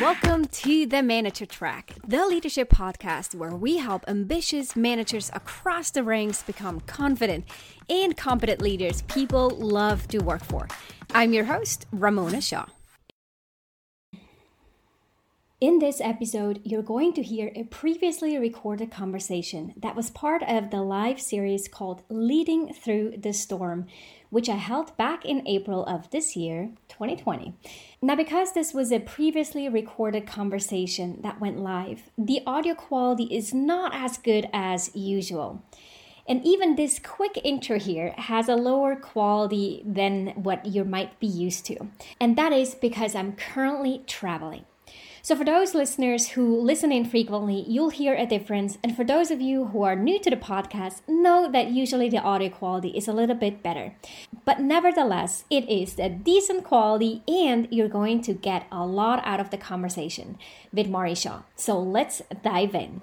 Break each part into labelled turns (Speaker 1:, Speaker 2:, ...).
Speaker 1: Welcome to the Manager Track, the leadership podcast where we help ambitious managers across the ranks become confident and competent leaders people love to work for. I'm your host, Ramona Shaw. In this episode, you're going to hear a previously recorded conversation that was part of the live series called Leading Through the Storm, which I held back in April of this year, 2020. Now, because this was a previously recorded conversation that went live, the audio quality is not as good as usual. And even this quick intro here has a lower quality than what you might be used to. And that is because I'm currently traveling. So, for those listeners who listen in frequently, you'll hear a difference. And for those of you who are new to the podcast, know that usually the audio quality is a little bit better. But nevertheless, it is a decent quality and you're going to get a lot out of the conversation with Marie-Jeanne. So, let's dive in.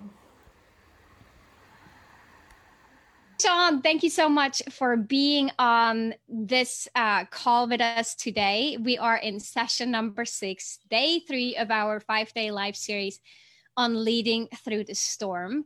Speaker 1: Jeanne, thank you so much for being on this uh, call with us today. We are in session number six, day three of our five day live series on leading through the storm.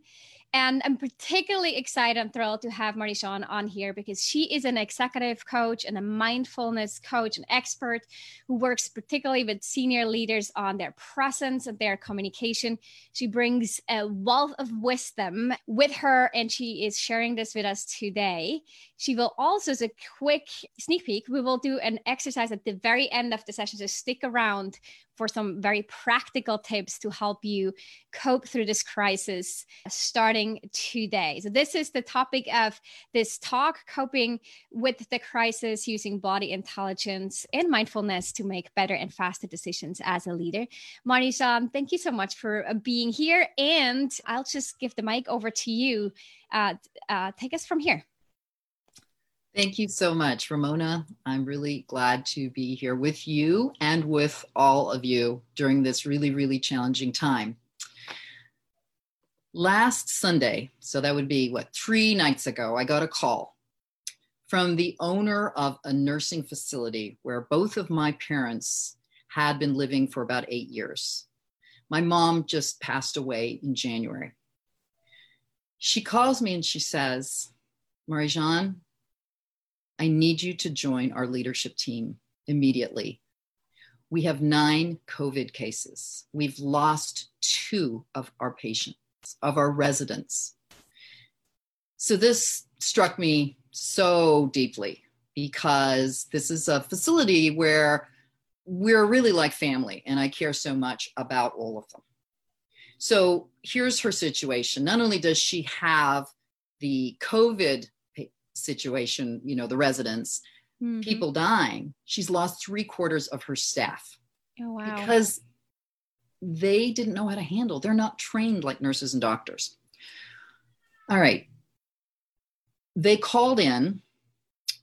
Speaker 1: And I'm particularly excited and thrilled to have Marie-Jeanne on here because she is an executive coach and a mindfulness coach and expert who works particularly with senior leaders on their presence and their communication. She brings a wealth of wisdom with her and she is sharing this with us today. She will also, as a quick sneak peek, we will do an exercise at the very end of the session. So stick around for some very practical tips to help you cope through this crisis starting today. So, this is the topic of this talk coping with the crisis using body intelligence and mindfulness to make better and faster decisions as a leader. Marie-Jeanne, thank you so much for uh, being here. And I'll just give the mic over to you. Uh, uh, take us from here.
Speaker 2: Thank you so much, Ramona. I'm really glad to be here with you and with all of you during this really, really challenging time. Last Sunday, so that would be what, three nights ago, I got a call from the owner of a nursing facility where both of my parents had been living for about eight years. My mom just passed away in January. She calls me and she says, Marie-Jeanne, I need you to join our leadership team immediately. We have nine COVID cases. We've lost two of our patients, of our residents. So this struck me so deeply because this is a facility where we're really like family and I care so much about all of them. So here's her situation. Not only does she have the COVID situation, you know, the residents, mm-hmm. people dying, she's lost three quarters of her staff.
Speaker 1: Oh, wow.
Speaker 2: Because they didn't know how to handle. They're not trained like nurses and doctors. All right. They called in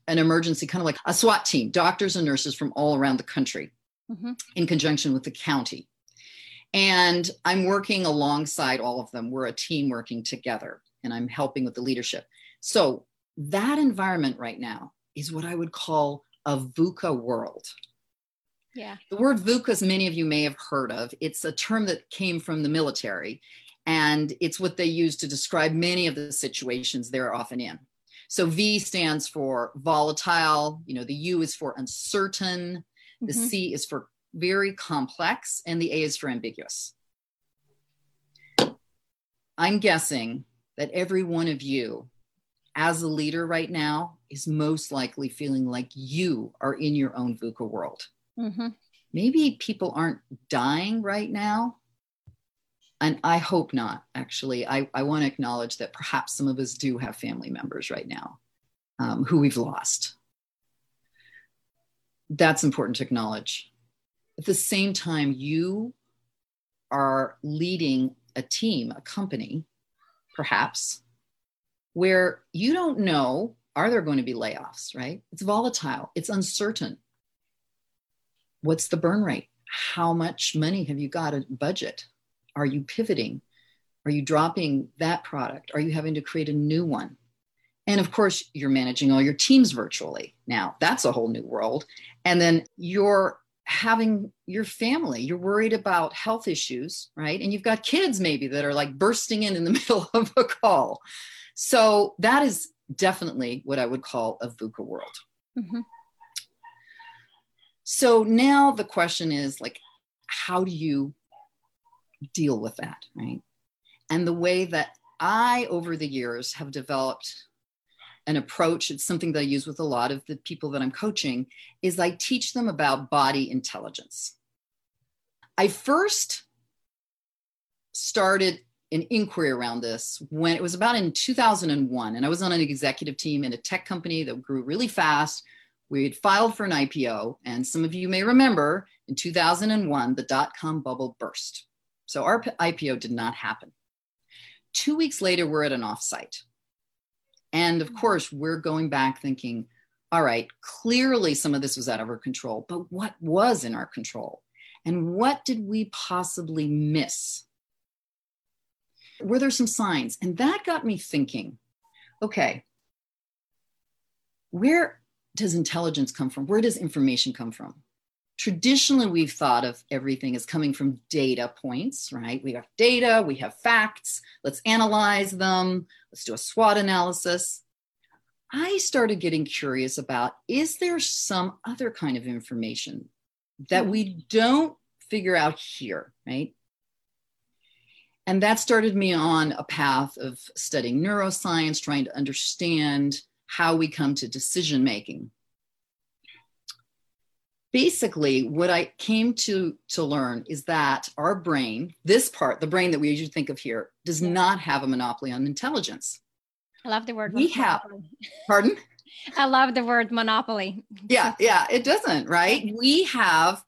Speaker 2: an emergency, kind of like a SWAT team, doctors and nurses from all around the country mm-hmm. in conjunction with the county. And I'm working alongside all of them. We're a team working together, and I'm helping with the leadership. So that environment right now is what I would call a VUCA world.
Speaker 1: Yeah.
Speaker 2: The word VUCA, as many of you may have heard of, it's a term that came from the military, and it's what they use to describe many of the situations they're often in. So V stands for volatile, you know, the U is for uncertain, the mm-hmm. C is for very complex, and the A is for ambiguous. I'm guessing that every one of you as a leader right now is most likely feeling like you are in your own VUCA world. Mm-hmm. Maybe people aren't dying right now. And I hope not, actually. I, I want to acknowledge that perhaps some of us do have family members right now um, who we've lost. That's important to acknowledge. At the same time, you are leading a team, a company, perhaps, where you don't know are there going to be layoffs, right? It's volatile, it's uncertain. What's the burn rate? How much money have you got a budget? Are you pivoting? Are you dropping that product? Are you having to create a new one? And of course, you're managing all your teams virtually now. That's a whole new world. And then you're having your family you're worried about health issues right? And you've got kids maybe that are like bursting in in the middle of a call. So that is definitely what i would call a VUCA world. Mm-hmm. so now the question is like how do you deal with that right? And the way that i over the years have developed an approach it's something that i use with a lot of the people that i'm coaching is i teach them about body intelligence. I first started an inquiry around this when it was about in 2001 and i was on an executive team in a tech company that grew really fast. We had filed for an ipo and some of you may remember in 2001 the dot-com bubble burst. So our ipo did not happen. Two weeks later we're at an offsite and of mm-hmm. course, we're going back thinking, all right, clearly some of this was out of our control, but what was in our control? And what did we possibly miss? Were there some signs? And that got me thinking okay, where does intelligence come from? Where does information come from? Traditionally, we've thought of everything as coming from data points, right? We have data, we have facts, let's analyze them, let's do a SWOT analysis. I started getting curious about is there some other kind of information that hmm. we don't figure out here, right? And that started me on a path of studying neuroscience, trying to understand how we come to decision making. Basically, what I came to, to learn is that our brain, this part, the brain that we usually think of here, does not have a monopoly on intelligence.
Speaker 1: I love the word.
Speaker 2: We have, pardon?
Speaker 1: I love the word monopoly.
Speaker 2: yeah, yeah, it doesn't, right? We have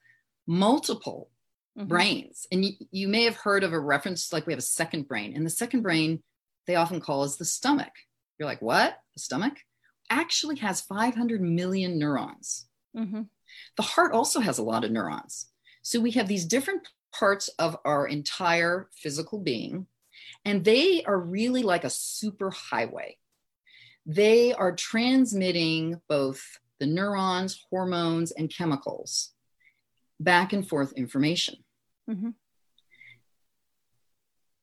Speaker 2: multiple mm-hmm. brains. And you, you may have heard of a reference like we have a second brain. And the second brain, they often call is the stomach. You're like, what? The stomach actually has 500 million neurons. Mm-hmm. The heart also has a lot of neurons. So we have these different parts of our entire physical being, and they are really like a super highway. They are transmitting both the neurons, hormones, and chemicals back and forth information. Mm-hmm.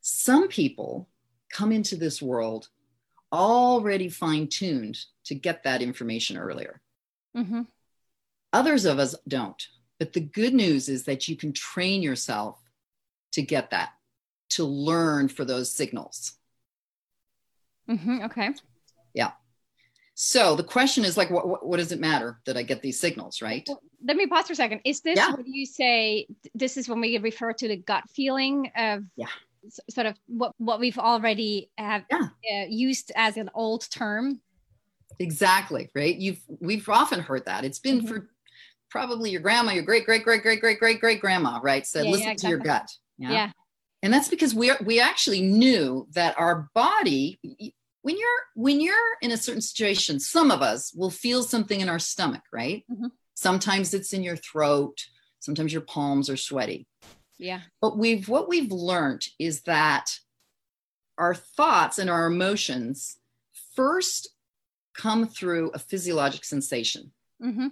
Speaker 2: Some people come into this world already fine tuned to get that information earlier. Mm-hmm. Others of us don't. But the good news is that you can train yourself to get that, to learn for those signals.
Speaker 1: Mm-hmm, okay.
Speaker 2: Yeah. So the question is like, what, what, what, does it matter that I get these signals, right?
Speaker 1: Let me pause for a second. Is this yeah. what you say? This is when we refer to the gut feeling of
Speaker 2: yeah.
Speaker 1: sort of what, what we've already have yeah. uh, used as an old term.
Speaker 2: Exactly. Right. You've, we've often heard that it's been mm-hmm. for probably your grandma, your great, great, great, great, great, great, great grandma, right? Said, yeah, listen yeah, exactly. to your gut.
Speaker 1: Yeah? yeah.
Speaker 2: And that's because we are, we actually knew that our body, when you're when you're in a certain situation, some of us will feel something in our stomach, right? Mm-hmm. Sometimes it's in your throat. Sometimes your palms are sweaty.
Speaker 1: Yeah.
Speaker 2: But we've what we've learned is that our thoughts and our emotions first come through a physiologic sensation. Mm-hmm.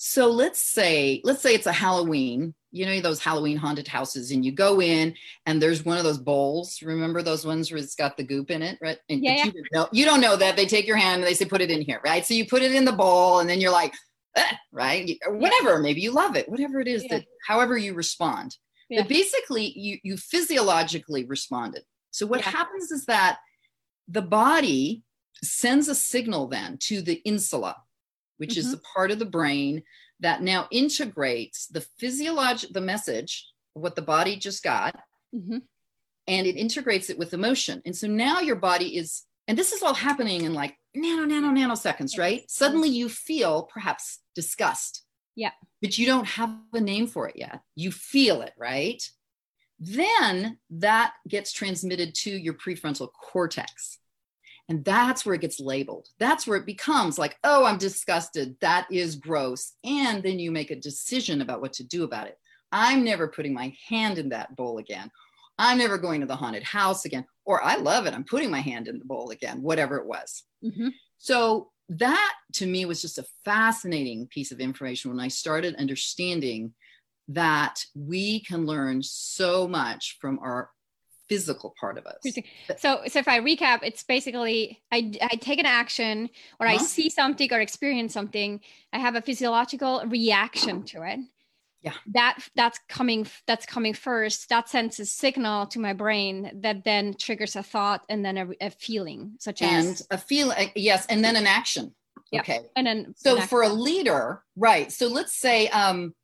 Speaker 2: So let's say, let's say it's a Halloween, you know, those Halloween haunted houses, and you go in and there's one of those bowls. Remember those ones where it's got the goop in it, right? And
Speaker 1: yeah.
Speaker 2: You, don't know, you don't know that. They take your hand and they say, put it in here, right? So you put it in the bowl and then you're like, eh, right? Or whatever, maybe you love it, whatever it is yeah. that, however you respond. Yeah. But basically, you, you physiologically responded. So what happens is that the body sends a signal then to the insula, which mm-hmm. is the part of the brain that now integrates the physiologic the message what the body just got mm-hmm. and it integrates it with emotion. And so now your body is and this is all happening in like nano nano nanoseconds right? Suddenly you feel perhaps disgust.
Speaker 1: Yeah.
Speaker 2: But you don't have a name for it yet. You feel it right? Then that gets transmitted to your prefrontal cortex and that's where it gets labeled. That's where it becomes like, oh, I'm disgusted. That is gross. And then you make a decision about what to do about it. I'm never putting my hand in that bowl again. I'm never going to the haunted house again. Or I love it. I'm putting my hand in the bowl again, whatever it was. Mm-hmm. So that to me was just a fascinating piece of information when I started understanding that we can learn so much from our physical part of us.
Speaker 1: So, so if I recap, it's basically I, I take an action or uh-huh. I see something or experience something. I have a physiological reaction to it.
Speaker 2: Yeah,
Speaker 1: that that's coming that's coming first. That sends a signal to my brain that then triggers a thought and then a, a feeling, such as
Speaker 2: and
Speaker 1: as
Speaker 2: a feel. Yes, and then an action.
Speaker 1: Yeah.
Speaker 2: Okay,
Speaker 1: and then
Speaker 2: so for a leader, right? So let's say um,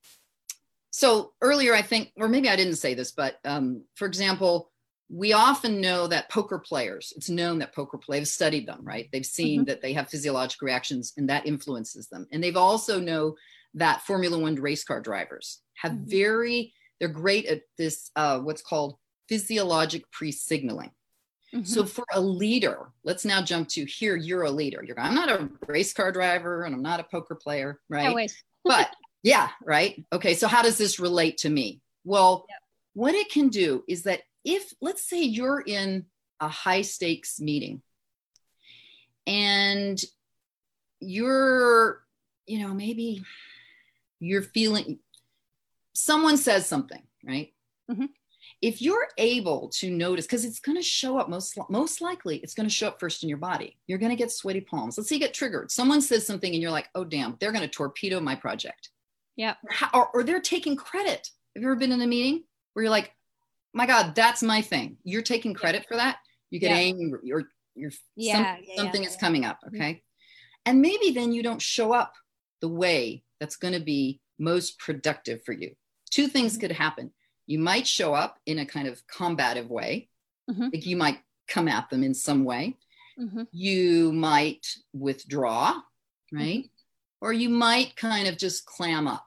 Speaker 2: so earlier, I think, or maybe I didn't say this, but um, for example, we often know that poker players, it's known that poker players studied them, right? They've seen mm-hmm. that they have physiological reactions and that influences them. And they've also know that Formula One race car drivers have mm-hmm. very, they're great at this, uh, what's called physiologic pre-signaling. Mm-hmm. So for a leader, let's now jump to here, you're a leader. You're I'm not a race car driver and I'm not a poker player, right? but yeah, right. Okay. So how does this relate to me? Well, yep. what it can do is that if, let's say, you're in a high stakes meeting and you're, you know, maybe you're feeling, someone says something, right? Mm-hmm. If you're able to notice, because it's going to show up most most likely, it's going to show up first in your body. You're going to get sweaty palms. Let's say you get triggered. Someone says something, and you're like, "Oh, damn! They're going to torpedo my project."
Speaker 1: Yeah.
Speaker 2: Or, or they're taking credit. Have you ever been in a meeting where you're like, my God, that's my thing. You're taking credit for that. You get yeah. angry or you're yeah, some, yeah something is coming up. Mm-hmm. Okay. Mm-hmm. And maybe then you don't show up the way that's going to be most productive for you. Two things mm-hmm. could happen. You might show up in a kind of combative way. Mm-hmm. Like you might come at them in some way. Mm-hmm. You might withdraw, right? Mm-hmm or you might kind of just clam up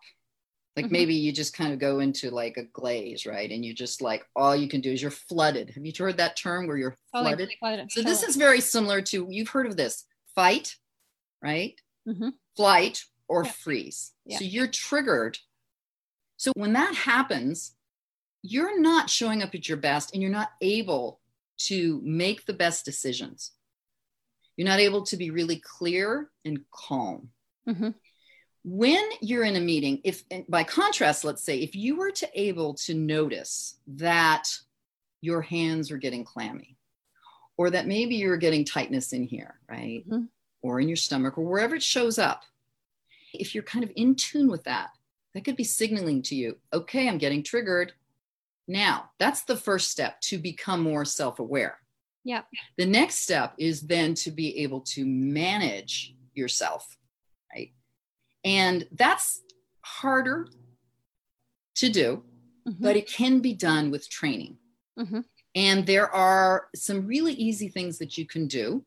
Speaker 2: like mm-hmm. maybe you just kind of go into like a glaze right and you just like all you can do is you're flooded have you heard that term where you're flooded, flooded. so this is very similar to you've heard of this fight right mm-hmm. flight or yeah. freeze yeah. so you're triggered so when that happens you're not showing up at your best and you're not able to make the best decisions you're not able to be really clear and calm Mm-hmm. When you're in a meeting, if by contrast, let's say, if you were to able to notice that your hands are getting clammy, or that maybe you're getting tightness in here, right? Mm-hmm. Or in your stomach, or wherever it shows up, if you're kind of in tune with that, that could be signaling to you, okay, I'm getting triggered. Now, that's the first step to become more self aware.
Speaker 1: Yeah.
Speaker 2: The next step is then to be able to manage yourself and that's harder to do, mm-hmm. but it can be done with training. Mm-hmm. And there are some really easy things that you can do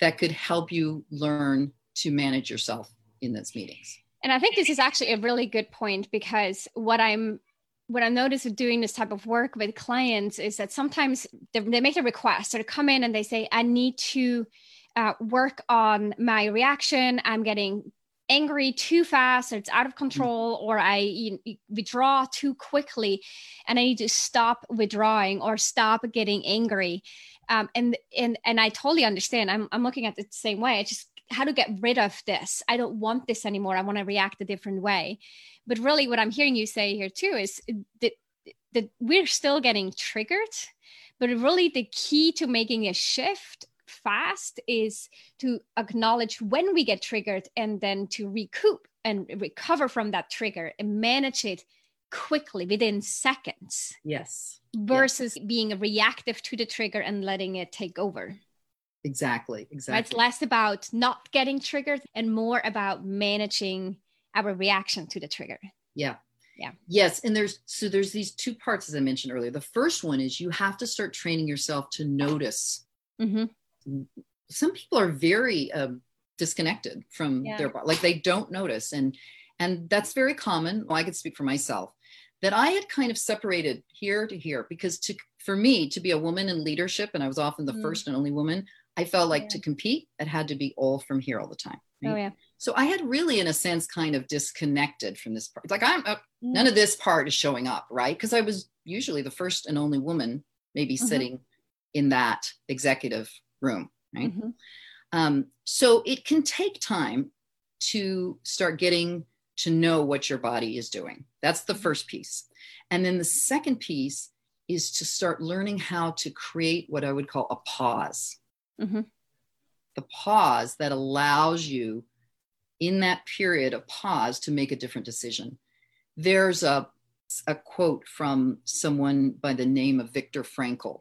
Speaker 2: that could help you learn to manage yourself in those meetings.
Speaker 1: And I think this is actually a really good point because what I'm what I notice with doing this type of work with clients is that sometimes they, they make a request or they come in and they say, I need to uh, work on my reaction. I'm getting angry too fast or it's out of mm. control or i you know, withdraw too quickly and i need to stop withdrawing or stop getting angry. Um, and and and i totally understand. I'm, I'm looking at it the same way. It's just how to get rid of this. I don't want this anymore. I want to react a different way. But really what i'm hearing you say here too is that that we're still getting triggered but really the key to making a shift fast is to acknowledge when we get triggered and then to recoup and recover from that trigger and manage it quickly within seconds.
Speaker 2: Yes.
Speaker 1: Versus yes. being reactive to the trigger and letting it take over.
Speaker 2: Exactly. Exactly.
Speaker 1: It's less about not getting triggered and more about managing our reaction to the trigger.
Speaker 2: Yeah.
Speaker 1: Yeah.
Speaker 2: Yes. And there's so there's these two parts as I mentioned earlier. The first one is you have to start training yourself to notice mm-hmm some people are very um, disconnected from yeah. their like they don't notice and and that's very common well, i could speak for myself that i had kind of separated here to here because to for me to be a woman in leadership and i was often the mm. first and only woman i felt like yeah. to compete it had to be all from here all the time
Speaker 1: right? oh yeah
Speaker 2: so i had really in a sense kind of disconnected from this part like i'm uh, mm. none of this part is showing up right because i was usually the first and only woman maybe mm-hmm. sitting in that executive room, right? Mm-hmm. Um, so it can take time to start getting to know what your body is doing. That's the first piece. And then the second piece is to start learning how to create what I would call a pause. Mm-hmm. The pause that allows you in that period of pause to make a different decision. There's a, a quote from someone by the name of Viktor Frankl.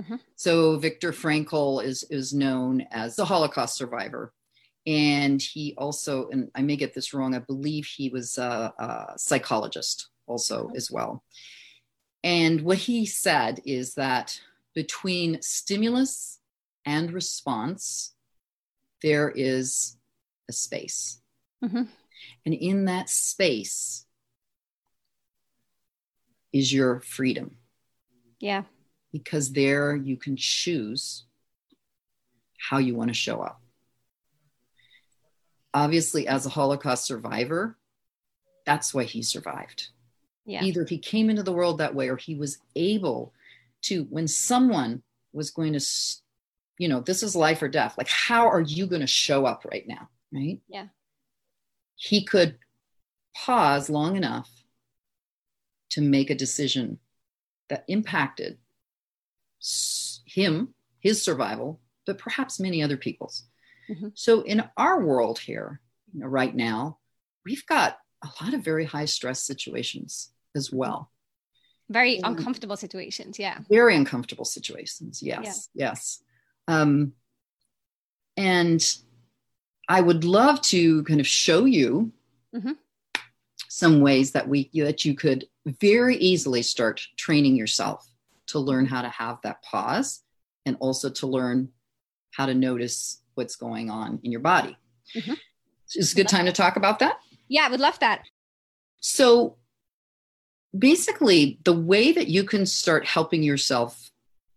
Speaker 2: Mm-hmm. So Viktor Frankl is, is known as a Holocaust survivor. And he also, and I may get this wrong, I believe he was a, a psychologist also mm-hmm. as well. And what he said is that between stimulus and response, there is a space. Mm-hmm. And in that space is your freedom.
Speaker 1: Yeah.
Speaker 2: Because there you can choose how you want to show up. Obviously, as a Holocaust survivor, that's why he survived. Yeah. Either he came into the world that way or he was able to, when someone was going to, you know, this is life or death, like, how are you going to show up right now? Right?
Speaker 1: Yeah.
Speaker 2: He could pause long enough to make a decision that impacted him, his survival, but perhaps many other people's. Mm-hmm. So in our world here, you know, right now, we've got a lot of very high stress situations as well.
Speaker 1: Very uncomfortable situations, yeah.
Speaker 2: Very uncomfortable situations, yes, yeah. yes. Um, and I would love to kind of show you mm-hmm. some ways that we that you could very easily start training yourself to learn how to have that pause and also to learn how to notice what's going on in your body. Mm-hmm. Is a good time to talk about that?
Speaker 1: Yeah, I would love that.
Speaker 2: So basically the way that you can start helping yourself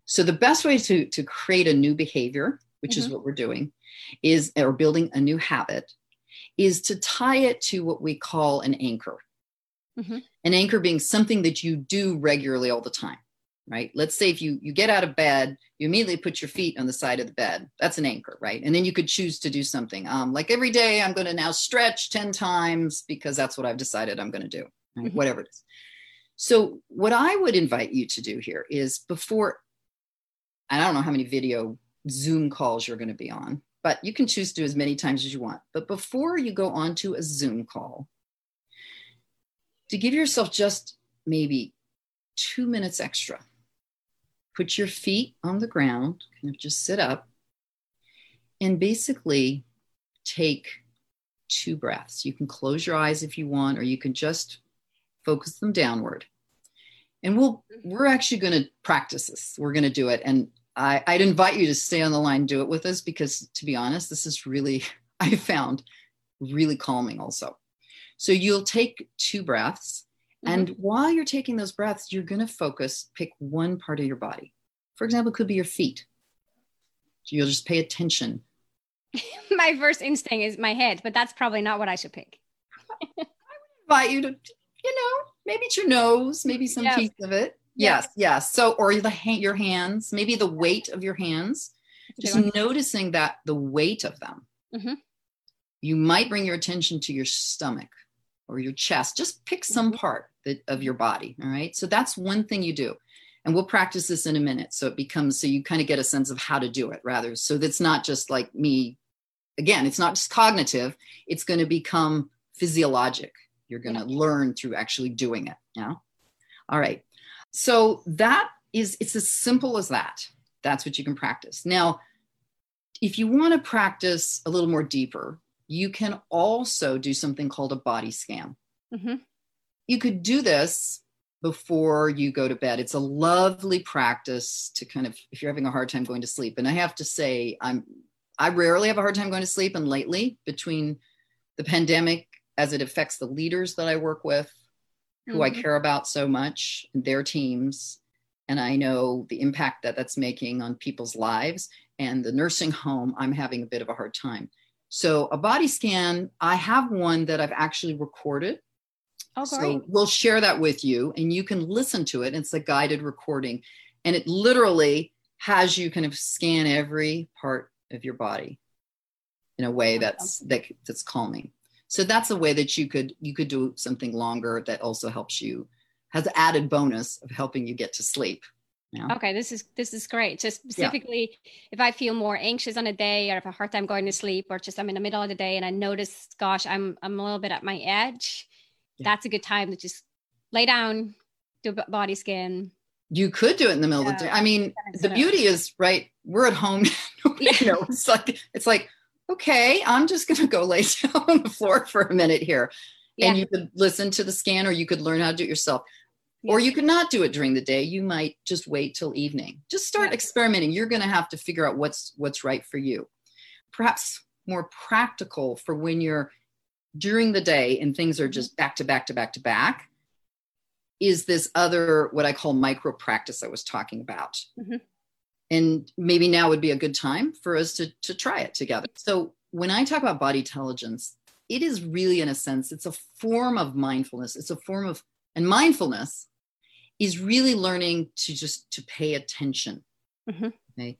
Speaker 2: so the best way to to create a new behavior which mm-hmm. is what we're doing is or building a new habit is to tie it to what we call an anchor mm-hmm. an anchor being something that you do regularly all the time right let's say if you you get out of bed you immediately put your feet on the side of the bed that's an anchor right and then you could choose to do something um, like every day i'm going to now stretch 10 times because that's what i've decided i'm going to do right? mm-hmm. whatever it is so, what I would invite you to do here is before, I don't know how many video Zoom calls you're going to be on, but you can choose to do as many times as you want. But before you go on to a Zoom call, to give yourself just maybe two minutes extra, put your feet on the ground, kind of just sit up, and basically take two breaths. You can close your eyes if you want, or you can just focus them downward. And we'll we're actually going to practice this. We're going to do it. And I, i'd invite you to stay on the line do it with us because to be honest this is really i found really calming also. So you'll take two breaths mm-hmm. and while you're taking those breaths you're going to focus pick one part of your body for example it could be your feet so you'll just pay attention
Speaker 1: my first instinct is my head but that's probably not what i should pick
Speaker 2: i would invite you to you know, maybe it's your nose, maybe some yes. piece of it. Yes, yes. yes. So, or the your hands, maybe the weight of your hands. Just noticing that the weight of them. Mm-hmm. You might bring your attention to your stomach or your chest. Just pick some mm-hmm. part of your body. All right. So that's one thing you do. And we'll practice this in a minute. So it becomes so you kind of get a sense of how to do it rather. So that's not just like me. Again, it's not just cognitive, it's going to become physiologic you're going to learn through actually doing it. Yeah. All right. So that is, it's as simple as that. That's what you can practice. Now, if you want to practice a little more deeper, you can also do something called a body scan. Mm-hmm. You could do this before you go to bed. It's a lovely practice to kind of, if you're having a hard time going to sleep. And I have to say, I'm, I rarely have a hard time going to sleep. And lately, between the pandemic as it affects the leaders that I work with, who mm-hmm. I care about so much, and their teams. And I know the impact that that's making on people's lives. And the nursing home, I'm having a bit of a hard time. So, a body scan, I have one that I've actually recorded.
Speaker 1: Oh, great. So,
Speaker 2: we'll share that with you and you can listen to it. It's a guided recording. And it literally has you kind of scan every part of your body in a way that's that, that's calming. So that's a way that you could you could do something longer that also helps you has added bonus of helping you get to sleep.
Speaker 1: Yeah. Okay, this is this is great. Just specifically, yeah. if I feel more anxious on a day, or if I have a hard time going to sleep, or just I'm in the middle of the day and I notice, gosh, I'm I'm a little bit at my edge. Yeah. That's a good time to just lay down, do a body scan.
Speaker 2: You could do it in the middle of the day. I mean, the beauty is right. We're at home. you know, it's like it's like okay, I'm just going to go lay down on the floor for a minute here, and you could listen to the scan, or you could learn how to do it yourself or you could not do it during the day you might just wait till evening just start yeah. experimenting you're going to have to figure out what's what's right for you perhaps more practical for when you're during the day and things are just back to back to back to back is this other what i call micro practice i was talking about. Mm-hmm. and maybe now would be a good time for us to, to try it together. So when i talk about body intelligence it is really in a sense it's a form of mindfulness. It's a form of and mindfulness is really learning to just to pay attention. Mm-hmm. okay.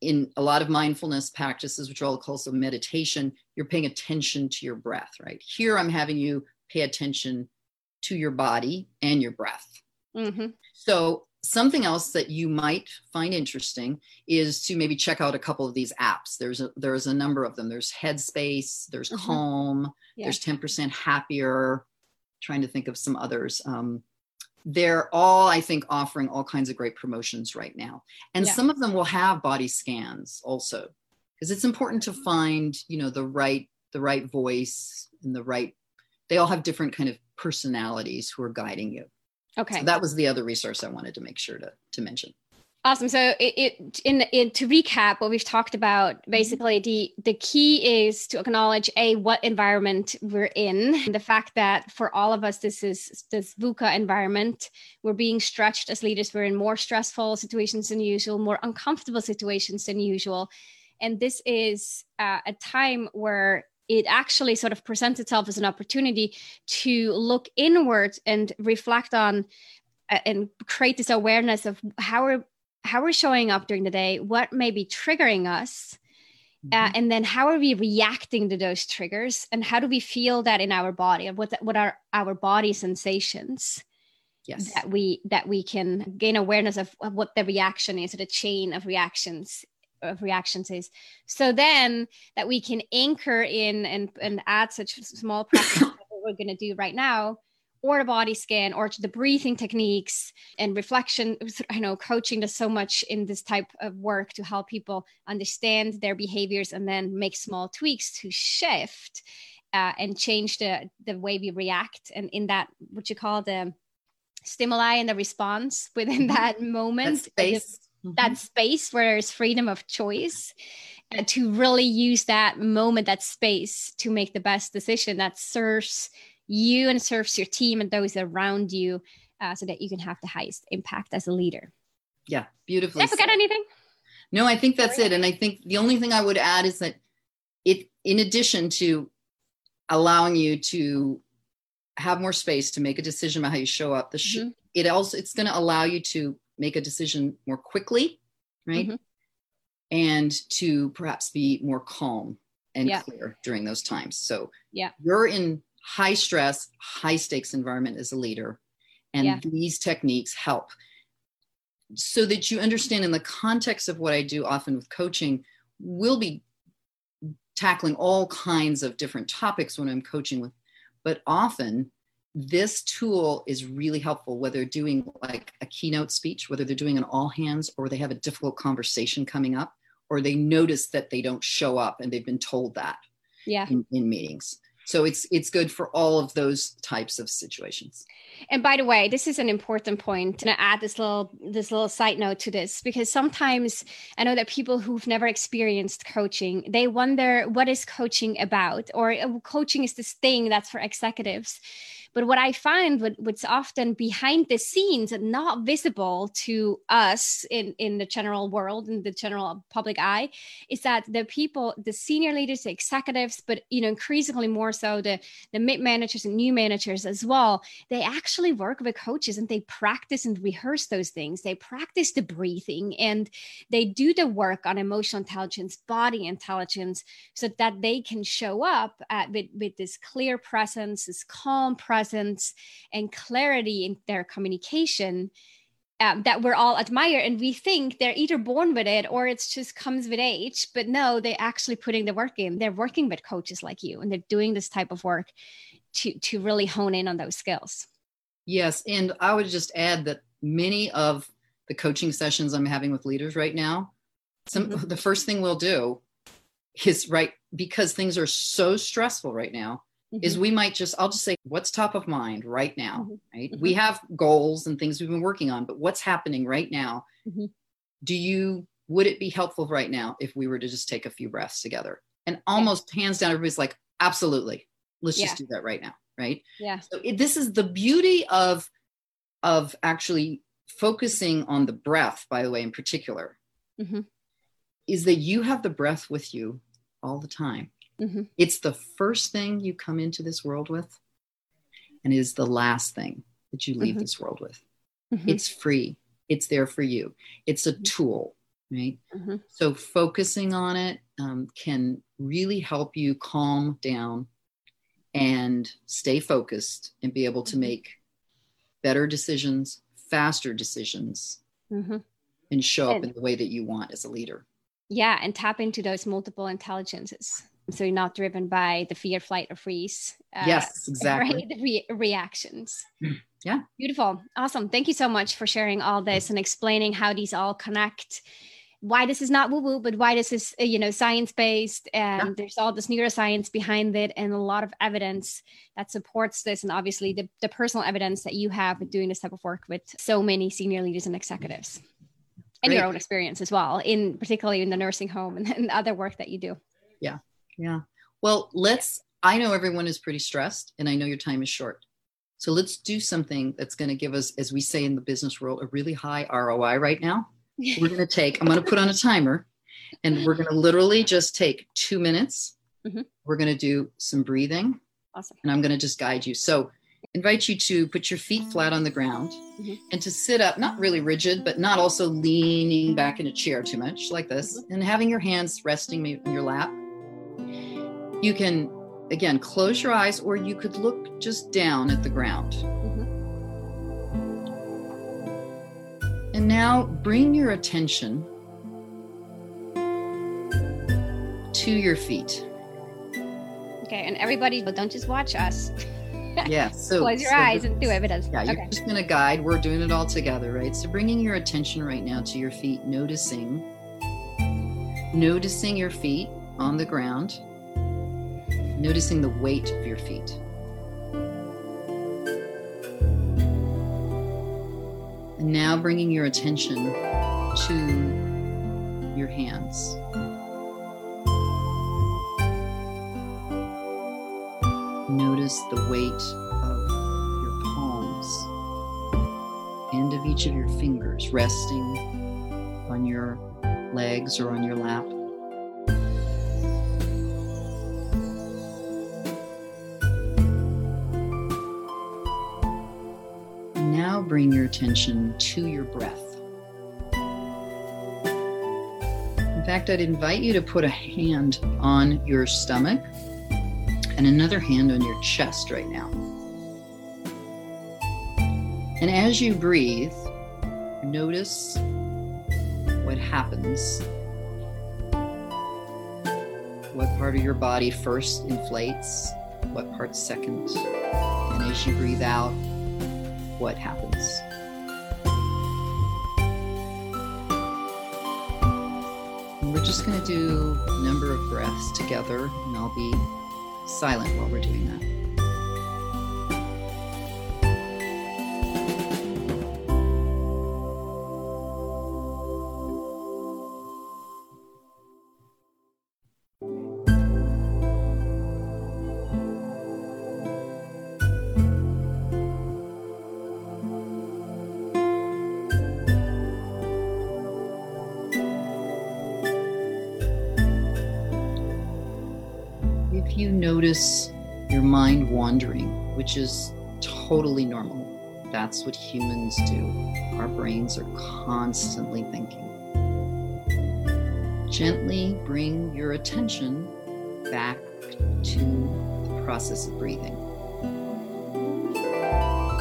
Speaker 2: In a lot of mindfulness practices which are all also meditation you're paying attention to your breath right here i'm having you pay attention to your body and your breath mm-hmm. so something else that you might find interesting is to maybe check out a couple of these apps there's a there's a number of them there's headspace there's mm-hmm. calm yeah. there's 10% happier trying to think of some others um, they're all i think offering all kinds of great promotions right now and yeah. some of them will have body scans also because it's important to find you know the right the right voice and the right they all have different kind of personalities who are guiding you
Speaker 1: okay
Speaker 2: so that was the other resource i wanted to make sure to to mention
Speaker 1: Awesome. So it, it in, in to recap what we've talked about, mm-hmm. basically the the key is to acknowledge a what environment we're in, and the fact that for all of us this is this VUCA environment. We're being stretched as leaders. We're in more stressful situations than usual, more uncomfortable situations than usual, and this is uh, a time where it actually sort of presents itself as an opportunity to look inward and reflect on uh, and create this awareness of how we're how we're showing up during the day, what may be triggering us, uh, mm-hmm. and then how are we reacting to those triggers, and how do we feel that in our body, what what are our body sensations?
Speaker 2: Yes,
Speaker 1: that we that we can gain awareness of, of what the reaction is, or the chain of reactions of reactions is. So then that we can anchor in and and add such small practice that we're going to do right now or a body scan or the breathing techniques and reflection i know coaching does so much in this type of work to help people understand their behaviors and then make small tweaks to shift uh, and change the the way we react and in that what you call the stimuli and the response within mm-hmm. that moment
Speaker 2: that space,
Speaker 1: mm-hmm. that space where there's freedom of choice uh, to really use that moment that space to make the best decision that serves you and serves your team and those around you uh, so that you can have the highest impact as a leader.
Speaker 2: Yeah, beautifully.
Speaker 1: Did I forget said. anything?
Speaker 2: No, I think that's it. And I think the only thing I would add is that it, in addition to allowing you to have more space to make a decision about how you show up, the sh- mm-hmm. it also it's going to allow you to make a decision more quickly, right? Mm-hmm. And to perhaps be more calm and yeah. clear during those times. So
Speaker 1: yeah,
Speaker 2: you're in high stress, high stakes environment as a leader. And yeah. these techniques help so that you understand in the context of what I do often with coaching, we'll be tackling all kinds of different topics when I'm coaching with, but often this tool is really helpful whether they're doing like a keynote speech, whether they're doing an all hands or they have a difficult conversation coming up, or they notice that they don't show up and they've been told that
Speaker 1: yeah.
Speaker 2: in, in meetings. So it's it's good for all of those types of situations.
Speaker 1: And by the way this is an important point to add this little this little side note to this because sometimes i know that people who've never experienced coaching they wonder what is coaching about or uh, coaching is this thing that's for executives but what i find what, what's often behind the scenes and not visible to us in in the general world in the general public eye is that the people the senior leaders the executives but you know increasingly more so the the mid managers and new managers as well they actually work with coaches and they practice and rehearse those things. They practice the breathing and they do the work on emotional intelligence body intelligence so that they can show up at, with, with this clear presence this calm presence and clarity in their communication um, that we're all admire and we think they're either born with it or it's just comes with age. But no they're actually putting the work in. They're working with coaches like you and they're doing this type of work to to really hone in on those skills.
Speaker 2: Yes and i would just add that many of the coaching sessions i'm having with leaders right now some mm-hmm. the first thing we'll do is right because things are so stressful right now mm-hmm. is we might just i'll just say what's top of mind right now mm-hmm. right we mm-hmm. have goals and things we've been working on but what's happening right now mm-hmm. do you would it be helpful right now if we were to just take a few breaths together and almost hands down everybody's like absolutely let's yeah. just do that right now right
Speaker 1: yeah
Speaker 2: so it, this is the beauty of of actually focusing on the breath by the way in particular mm-hmm. is that you have the breath with you all the time Mm-hmm. It's the first thing you come into this world with, and is the last thing that you leave mm-hmm. this world with. Mm-hmm. It's free, it's there for you, it's a mm-hmm. tool, right? Mm-hmm. So, focusing on it um, can really help you calm down and stay focused and be able to mm-hmm. make better decisions, faster decisions, and show up and, in the way that you want as a leader.
Speaker 1: Yeah, and tap into those multiple intelligences so you're not driven by the fear flight or freeze
Speaker 2: uh, yes exactly.
Speaker 1: right? the re- reactions.
Speaker 2: Yeah.
Speaker 1: Beautiful. Awesome. Thank you so much for sharing all this and explaining how these all connect. Why this is not woo woo but why this is uh, you know science based and yeah. there's all this neuroscience behind it and a lot of evidence that supports this and obviously the, the personal evidence that you have with doing this type of work with so many senior leaders and executives. And your own experience as well in particularly in the nursing home and, and other work that you do.
Speaker 2: Yeah yeah. Well, let's, I know everyone is pretty stressed and I know your time is short. So let's do something that's going to give us, as we say in the business world, a really high ROI right now. We're going to take, I'm going to put on a timer and we're going to literally just take two minutes. Mm-hmm. We're going to do some breathing.
Speaker 1: Awesome.
Speaker 2: And I'm going to just guide you. So invite you to put your feet flat on the ground mm-hmm. and to sit up, not really rigid, but not also leaning back in a chair too much like this, mm-hmm. and having your hands resting in your lap. You can, again, close your eyes or you could look just down at the ground. Mm-hmm. And now bring your attention to your feet.
Speaker 1: Okay, and everybody, but don't just watch us.
Speaker 2: yeah. So
Speaker 1: close your so eyes and do it.
Speaker 2: Yeah, you're just gonna guide. We're doing it all together, right? So bringing your attention right now to your feet, noticing, noticing your feet on the ground noticing the weight of your feet. And now bringing your attention to your hands. Notice the weight of your palms and of each of your fingers resting on your legs or on your lap. Bring your attention to your breath. In fact, I'd invite you to put a hand on your stomach and another hand on your chest right now. And as you breathe, notice what happens. What part of your body first inflates, what part second. And as you breathe out, what happens. We're just going to do a number of breaths together, and I'll be silent while we're doing that. Which is totally normal. That's what humans do. Our brains are constantly thinking. Gently bring your attention back to the process of breathing.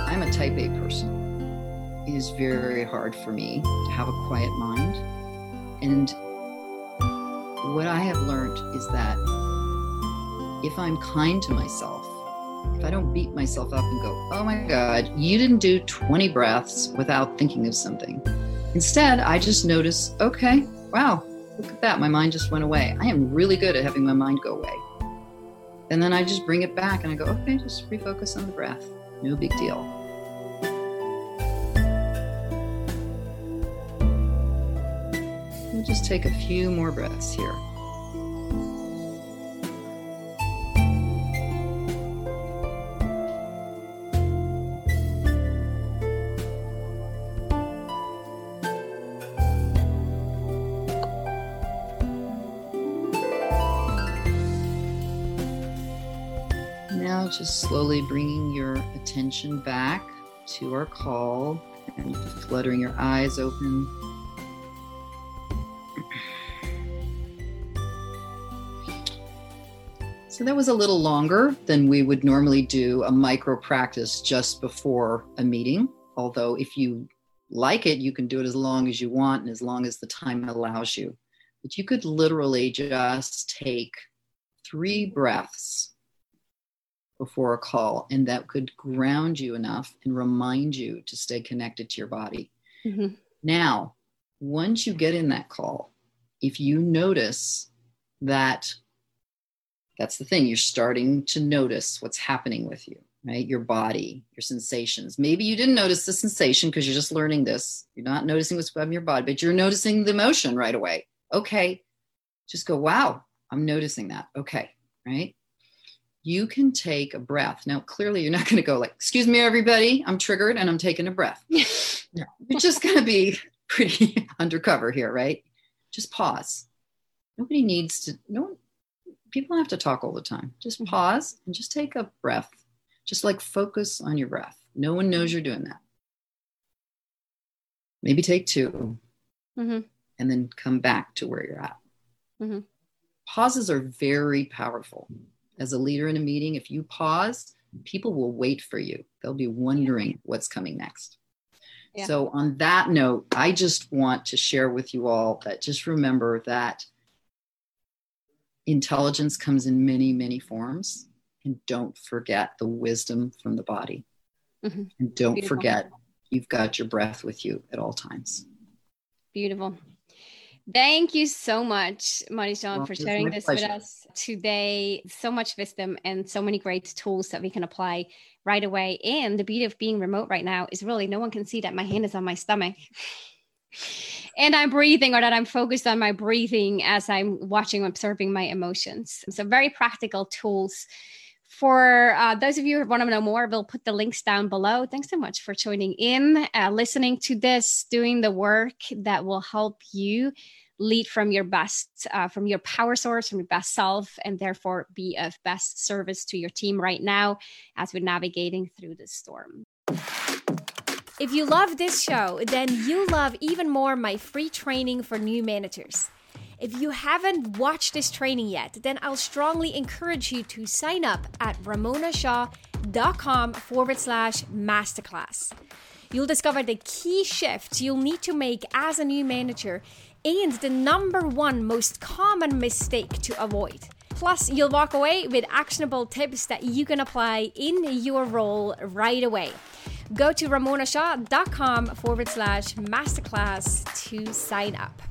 Speaker 2: I'm a type A person. It is very hard for me to have a quiet mind. And what I have learned is that if I'm kind to myself, if I don't beat myself up and go, oh my God, you didn't do 20 breaths without thinking of something. Instead, I just notice, okay, wow, look at that. My mind just went away. I am really good at having my mind go away. And then I just bring it back and I go, okay, just refocus on the breath. No big deal. We'll just take a few more breaths here. Now, just slowly bringing your attention back to our call and fluttering your eyes open. So that was a little longer than we would normally do a micro practice just before a meeting. Although, if you like it, you can do it as long as you want and as long as the time allows you. But you could literally just take three breaths before a call, and that could ground you enough and remind you to stay connected to your body. Mm-hmm. Now, once you get in that call, if you notice that that's the thing, you're starting to notice what's happening with you, right? Your body, your sensations. Maybe you didn't notice the sensation because you're just learning this. You're not noticing what's going in your body, but you're noticing the emotion right away. Okay, just go, wow, I'm noticing that. Okay, right? You can take a breath. Now, clearly, you're not going to go like, excuse me, everybody, I'm triggered and I'm taking a breath. no, you're just going to be pretty undercover here, right? Just pause. Nobody needs to, no one, people have to talk all the time. Just mm-hmm. pause and just take a breath. Just like focus on your breath. No one knows you're doing that. Maybe take 2 mm-hmm. and then come back to where you're at. Mm-hmm. Pauses are very powerful as a leader in a meeting, if you pause, people will wait for you. They'll be wondering what's coming next. Yeah. So, on that note, I just want to share with you all that just remember that intelligence comes in many, many forms. And don't forget the wisdom from the body. Mm-hmm. And don't Beautiful. forget you've got your breath with you at all times.
Speaker 1: Beautiful. Thank you so much, Marie-Jeanne, well, for sharing this pleasure. with us today. So much wisdom and so many great tools that we can apply right away. And the beauty of being remote right now is really no one can see that my hand is on my stomach. and I'm breathing or that I'm focused on my breathing as I'm watching, observing my emotions. So, very practical tools. For uh, those of you who want to know more, we'll put the links down below. Thanks so much for tuning in, uh, listening to this, doing the work that will help you lead from your best, uh, from your power source, from your best self, and therefore be of best service to your team right now as we're navigating through this storm. If you love this show, then you love even more my free training for new managers. If you haven't watched this training yet, then I'll strongly encourage you to sign up at ramonashaw.com forward slash masterclass. You'll discover the key shifts you'll need to make as a new manager and the number one most common mistake to avoid. Plus, you'll walk away with actionable tips that you can apply in your role right away. Go to ramonashaw.com forward slash masterclass to sign up.